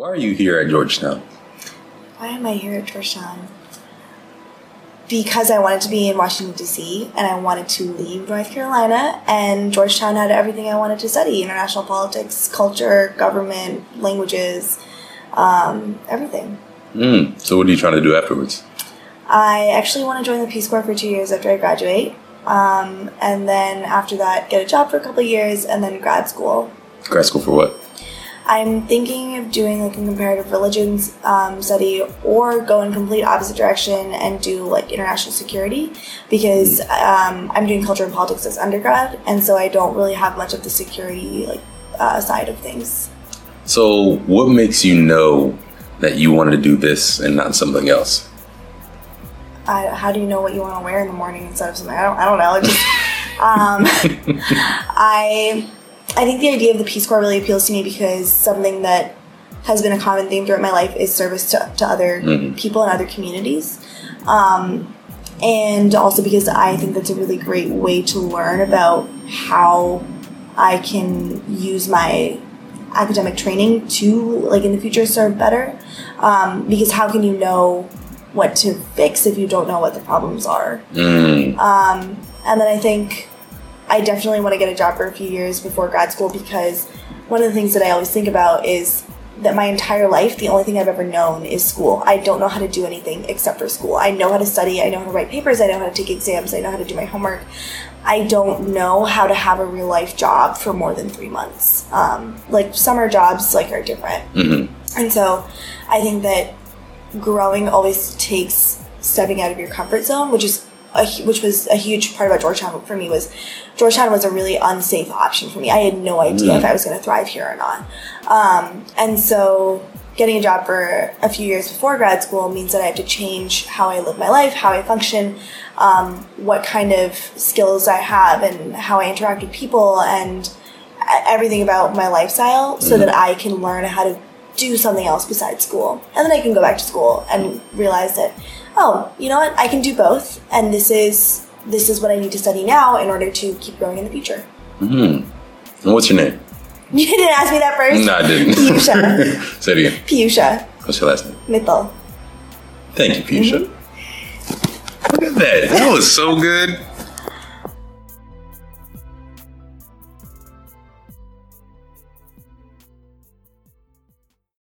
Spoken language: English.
Why are you here at Georgetown? Why am I here at Georgetown? Because I wanted to be in Washington, D.C., and I wanted to leave North Carolina, and Georgetown had everything I wanted to study international politics, culture, government, languages, um, everything. Mm. So, what are you trying to do afterwards? I actually want to join the Peace Corps for two years after I graduate, um, and then after that, get a job for a couple of years, and then grad school. Grad school for what? I'm thinking of doing like a comparative religions um, study or go in complete opposite direction and do like international security because um, I'm doing culture and politics as undergrad and so I don't really have much of the security like uh, side of things. So, what makes you know that you wanted to do this and not something else? I, how do you know what you want to wear in the morning instead of something? I don't, I don't know. Just, um, I I think the idea of the Peace Corps really appeals to me because something that has been a common theme throughout my life is service to, to other mm-hmm. people and other communities. Um, and also because I think that's a really great way to learn about how I can use my academic training to, like in the future, serve better. Um, because how can you know what to fix if you don't know what the problems are? Mm. Um, and then I think I definitely want to get a job for a few years before grad school because one of the things that I always think about is that my entire life, the only thing I've ever known is school. I don't know how to do anything except for school. I know how to study, I know how to write papers, I know how to take exams, I know how to do my homework. I don't know how to have a real life job for more than three months. Um, like summer jobs, like are different, mm-hmm. and so I think that growing always takes stepping out of your comfort zone, which is a, which was a huge part about Georgetown for me was Georgetown was a really unsafe option for me. I had no idea mm. if I was going to thrive here or not. Um, and so getting a job for a few years before grad school means that I have to change how I live my life, how I function, um, what kind of skills I have, and how I interact with people, and everything about my lifestyle mm. so that I can learn how to do something else besides school. And then I can go back to school and realize that oh, you know what? I can do both, and this is this is what I need to study now in order to keep growing in the future. Hmm. What's your name? You didn't ask me that first. No, I didn't. Piyusha. Say it again. Piyusha. What's your last name? Mittal. Thank you, Piyusha. Mm-hmm. Look at that. That was so good.